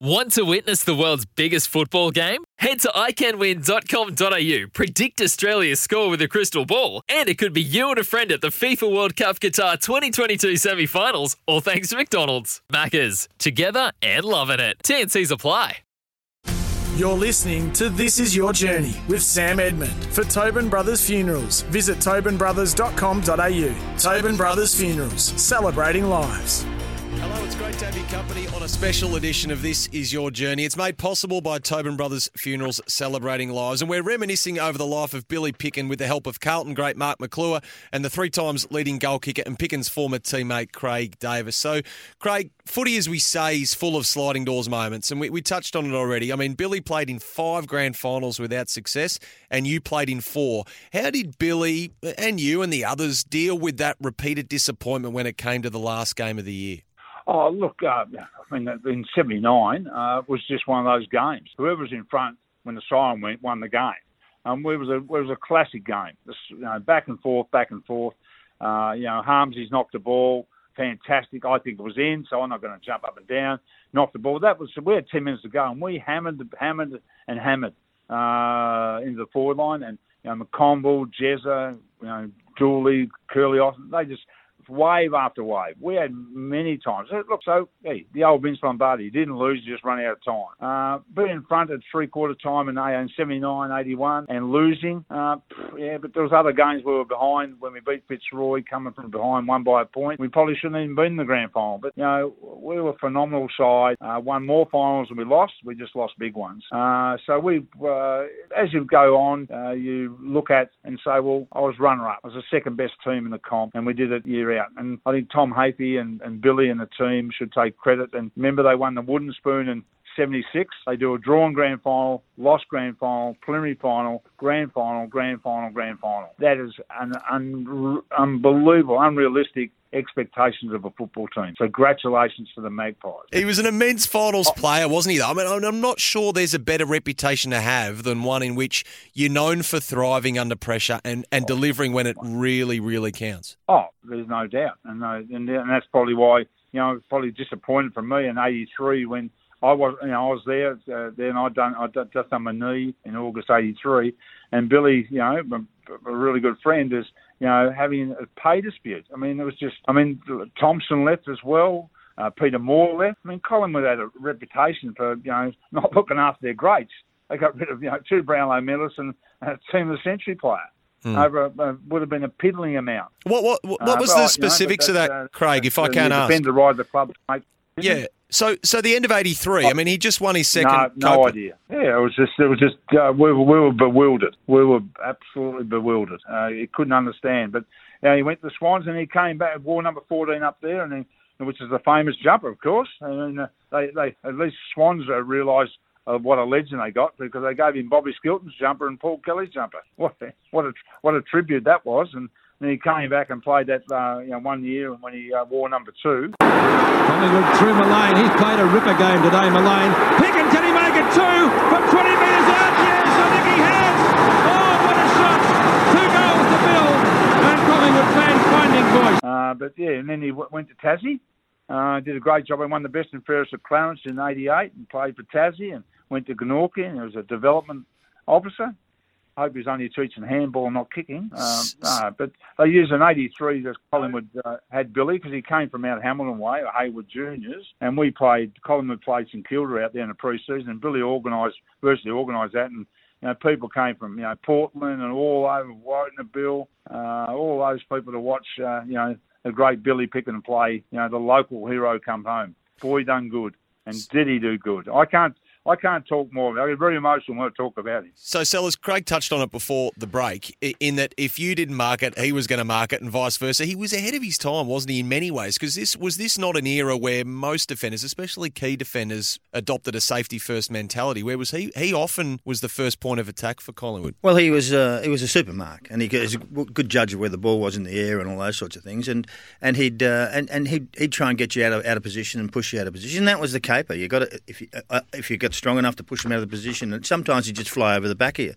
Want to witness the world's biggest football game? Head to iCanWin.com.au, predict Australia's score with a crystal ball, and it could be you and a friend at the FIFA World Cup Qatar 2022 semi finals, all thanks to McDonald's. Maccas, together and loving it. TNC's apply. You're listening to This Is Your Journey with Sam Edmund for Tobin Brothers Funerals. Visit tobinbrothers.com.au. Tobin Brothers Funerals, celebrating lives. Hello, it's great to have your company on a special edition of This Is Your Journey. It's made possible by Tobin Brothers Funerals Celebrating Lives, and we're reminiscing over the life of Billy Picken with the help of Carlton great Mark Maclure and the three times leading goal kicker and Picken's former teammate Craig Davis. So, Craig, footy, as we say, is full of sliding doors moments, and we, we touched on it already. I mean, Billy played in five grand finals without success, and you played in four. How did Billy and you and the others deal with that repeated disappointment when it came to the last game of the year? Oh, look, uh, I mean, in '79 uh, was just one of those games. Whoever was in front when the siren went won the game. Um, it was a it was a classic game. This, you know, back and forth, back and forth. Uh, you know, Harmsy's knocked the ball, fantastic. I think it was in, so I'm not going to jump up and down. Knocked the ball. That was we had 10 minutes to go, and we hammered, hammered, and hammered uh, into the forward line. And you know, McConville, Jezza, you know, Dooley, Curly, they just wave after wave. We had many times. Look, so hey, the old Vince Lombardi didn't lose, just run out of time. Uh, being in front at three quarter time in 79, 81 and losing, uh, yeah, but there was other games we were behind when we beat Fitzroy, coming from behind, one by a point. We probably shouldn't even been in the grand final, but you know we were a phenomenal side. Uh, won more finals than we lost. We just lost big ones. Uh, so we, uh, as you go on, uh, you look at and say, well, I was runner up. I was the second best team in the comp, and we did it year out. And I think Tom Hafey and, and Billy and the team should take credit. And remember, they won the Wooden Spoon in 76. They do a drawn grand final, lost grand final, preliminary final, grand final, grand final, grand final. That is an un- unbelievable, unrealistic expectations of a football team. So congratulations to the Magpies. He was an immense finals player, wasn't he? Though? I mean, I'm not sure there's a better reputation to have than one in which you're known for thriving under pressure and, and delivering when it really, really counts. Oh, there's no doubt, and uh, and, and that's probably why you know probably disappointed for me in '83 when. I was, you know, I was there. Uh, then I done, I just done my knee in August '83, and Billy, you know, a really good friend, is you know, having a pay dispute. I mean, it was just, I mean, Thompson left as well. Uh, Peter Moore left. I mean, Collingwood had a reputation for, you know, not looking after their greats. They got rid of, you know, two Brownlow medalists and a team of the century player. Mm. Over uh, would have been a piddling amount. What what what, what uh, was the specifics you know, of that, uh, Craig? If I can ask, defender ride the club. Mate. Yeah, so, so the end of '83. I mean, he just won his second. No, no idea. Yeah, it was just, it was just, uh, we, were, we were bewildered. We were absolutely bewildered. Uh, he couldn't understand. But you know, he went to the Swans and he came back, wore number 14 up there, and then, which is the famous jumper, of course. And uh, they, they, at least Swans uh, realised uh, what a legend they got because they gave him Bobby Skilton's jumper and Paul Kelly's jumper. What, what a, what a tribute that was. And and he came back and played that uh, you know, one year when he uh, wore number two. Collingwood through Mullane. He's played a ripper game today, Mullane. Picken, can he make it two from 20 metres out? Yes, I think he has. Oh, what a shot. Two goals to Bill. And Collingwood fans finding voice. Uh, but yeah, and then he w- went to Tassie. Uh, did a great job. He won the best and fairest at Clarence in '88 and played for Tassie and went to Gnorky and was a development officer. I hope he's only teaching handball, not kicking. Um, no, but they used an 83 that Collingwood uh, had Billy because he came from Mount Hamilton way, or Hayward Juniors, and we played, Collingwood played St Kilda out there in the pre-season, and Billy organised, virtually organised that, and you know, people came from, you know, Portland and all over, Bill, uh, all those people to watch, uh, you know, the great Billy Picken play, you know, the local hero come home. Boy done good. And did he do good? I can't I can't talk more. I get very emotional when I talk about him. So, Sellers, Craig touched on it before the break, in that if you didn't mark it, he was going to mark it, and vice versa. He was ahead of his time, wasn't he, in many ways? Because this was this not an era where most defenders, especially key defenders, adopted a safety first mentality. Where was he? He often was the first point of attack for Collingwood. Well, he was uh, he was a supermark, and he was a good judge of where the ball was in the air and all those sorts of things. And and he'd uh, and and he'd, he'd try and get you out of out of position and push you out of position. That was the caper. You got to if you uh, if you got strong enough to push them out of the position. And sometimes he'd just fly over the back of you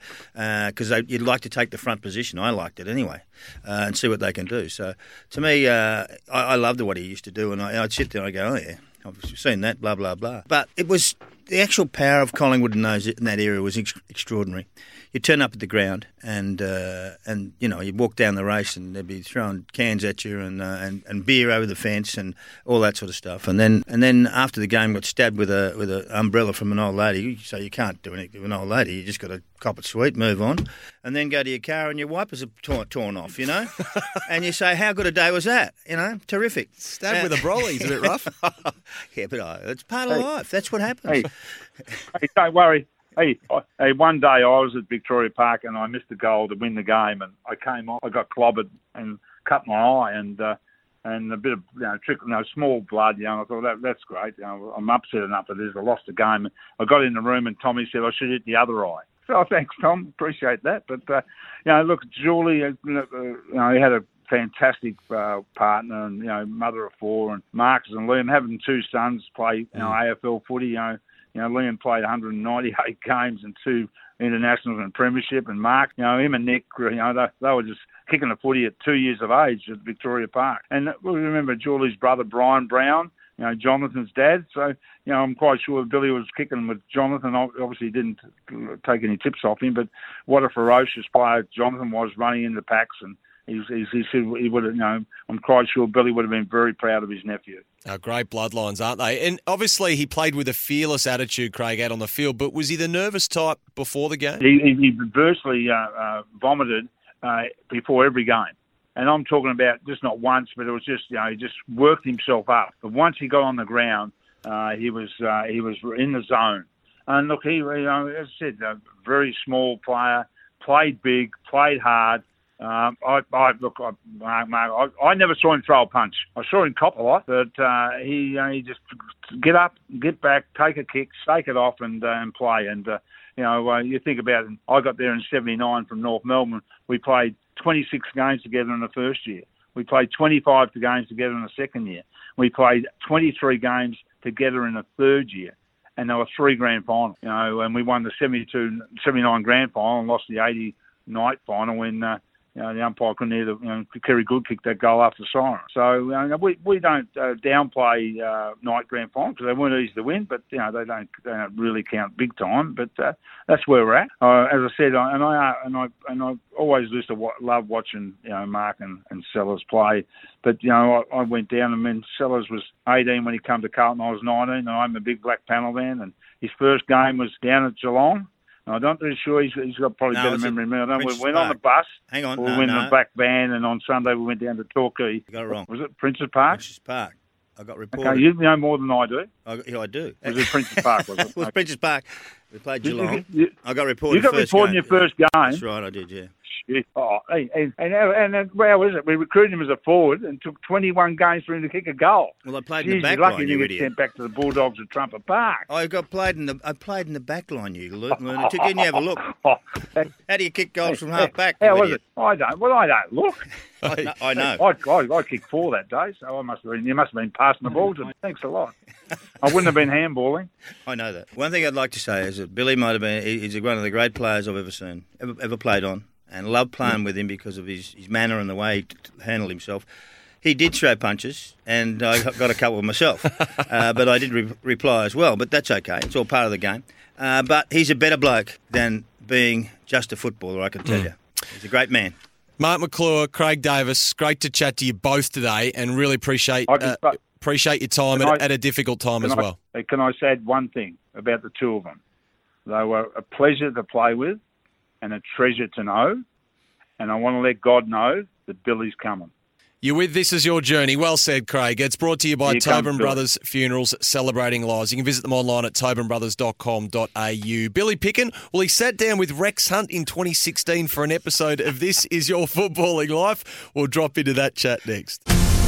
because you'd like to take the front position. I liked it anyway, uh, and see what they can do. So to me, uh, I, I loved what he used to do, and I, I'd sit there and I go, oh yeah. I've seen that, blah blah blah. But it was the actual power of Collingwood in those in that era was ex- extraordinary. You turn up at the ground and uh, and you know you walk down the race and they'd be throwing cans at you and, uh, and and beer over the fence and all that sort of stuff. And then and then after the game got stabbed with a with an umbrella from an old lady, so you can't do anything with an old lady. You just got to cop it sweet, move on, and then go to your car and your wipers are torn, torn off. You know, and you say how good a day was that? You know, terrific. Stabbed with a brolly's a bit rough. yeah, but uh, it's part of Hey. life. That's what happens. Hey, hey, don't worry. Hey, I- hey, one day I was at Victoria Park and I missed a goal to win the game, and I came off. I got clobbered and cut my eye, and uh, and a bit of you know trickle, you know, small blood. You know, I thought that that's great. You know, I'm upset enough is. I lost the game. I got in the room and Tommy said I should hit the other eye. So thanks, Tom. Appreciate that. But uh, you know, look, Julie, uh, you know, he had a fantastic uh, partner and you know mother of four and Marcus and Liam having two sons play you know AFL footy you know you know Liam played 198 games and two internationals and premiership and Mark you know him and Nick you know they, they were just kicking the footy at two years of age at Victoria Park and we remember Julie's brother Brian Brown you know, Jonathan's dad. So, you know, I'm quite sure Billy was kicking with Jonathan. Obviously, didn't take any tips off him, but what a ferocious player Jonathan was running in the packs. And he's, he's, he said he would have, you know, I'm quite sure Billy would have been very proud of his nephew. Oh, great bloodlines, aren't they? And obviously, he played with a fearless attitude, Craig, out on the field. But was he the nervous type before the game? He, he, he virtually uh, uh, vomited uh, before every game. And I'm talking about just not once, but it was just you know he just worked himself up. But once he got on the ground, uh, he was uh, he was in the zone. And look, he you know as I said, a very small player, played big, played hard. Um, I, I look, I, Mark, I, I never saw him throw a punch. I saw him cop a lot, but uh, he uh, he just get up, get back, take a kick, shake it off, and uh, and play. And uh, you know, uh, you think about it. I got there in '79 from North Melbourne. We played 26 games together in the first year. We played 25 games together in the second year. We played 23 games together in the third year. And there were three grand finals, you know, and we won the 72, 79 grand final and lost the 80 night final when, uh, you know, the umpire couldn't either, you know, Kerry Good kicked that goal after siren. So, you know, we, we don't uh, downplay uh, night grand final because they weren't easy to win, but, you know, they don't, they don't really count big time. But uh, that's where we're at. Uh, as I said, I, and I, and I, and I always used to wa- love watching, you know, Mark and, and Sellers play. But, you know, I, I went down and then Sellers was 18 when he came to Carlton. I was 19 and I'm a big black panel man. And his first game was down at Geelong. I'm not really sure he's, he's got probably No, better memory than me. I don't. We went on the bus. Hang on, We no, went in the back van, and on Sunday we went down to Torquay. You got it wrong. Was it Princes Park? Princes Park. I got reported. Okay, you know more than I do. I, yeah, I do. Was it Princes Park? Was it? it was Okay. Princes Park. We played You- you- Geelong. you- I got reported. You got reported in your first game. That's right, I did. Yeah. Oh, and and and, and how is it? We recruited him as a forward and took 21 games for him to kick a goal. Well, I played Jeez, in the back lucky line, you idiot. sent back to the Bulldogs at Trumpet Park. Oh, I got played in the. I played in the back line. You lu- lunatic. Didn't you have a look? Oh, How do you kick goals from half back? How was it? I don't. Well, I don't look. I know. I know. I, I, I kicked four that day, so I must have been. You must have been passing the ball to me. Thanks a lot. I wouldn't have been handballing. I know that. One thing I'd like to say is that Billy might have been. He's one of the great players I've ever seen, ever, ever played on, and loved playing with him because of his, his manner and the way he t- t- handled himself. He did throw punches, and I got got a couple myself, uh, but I did re- reply as well. But that's okay; it's all part of the game. Uh, but he's a better bloke than being just a footballer. I can tell you, he's a great man. Mark Maclure, Craig Davis, great to chat to you both today, and really appreciate uh, appreciate your time at, I- at a difficult time as I- well. Can I say one thing about the two of them? They were a pleasure to play with and a treasure to know. And I want to let God know that Billy's coming. You're with This Is Your Journey. Well said, Craig. It's brought to you by Here Tobin. Brothers Funerals Celebrating Lives. You can visit them online at tobinbrothers.com.au. Billy Picken, well, he sat down with Rex Hunt in 2016 for an episode of This Is Your Footballing Life. We'll drop into that chat next.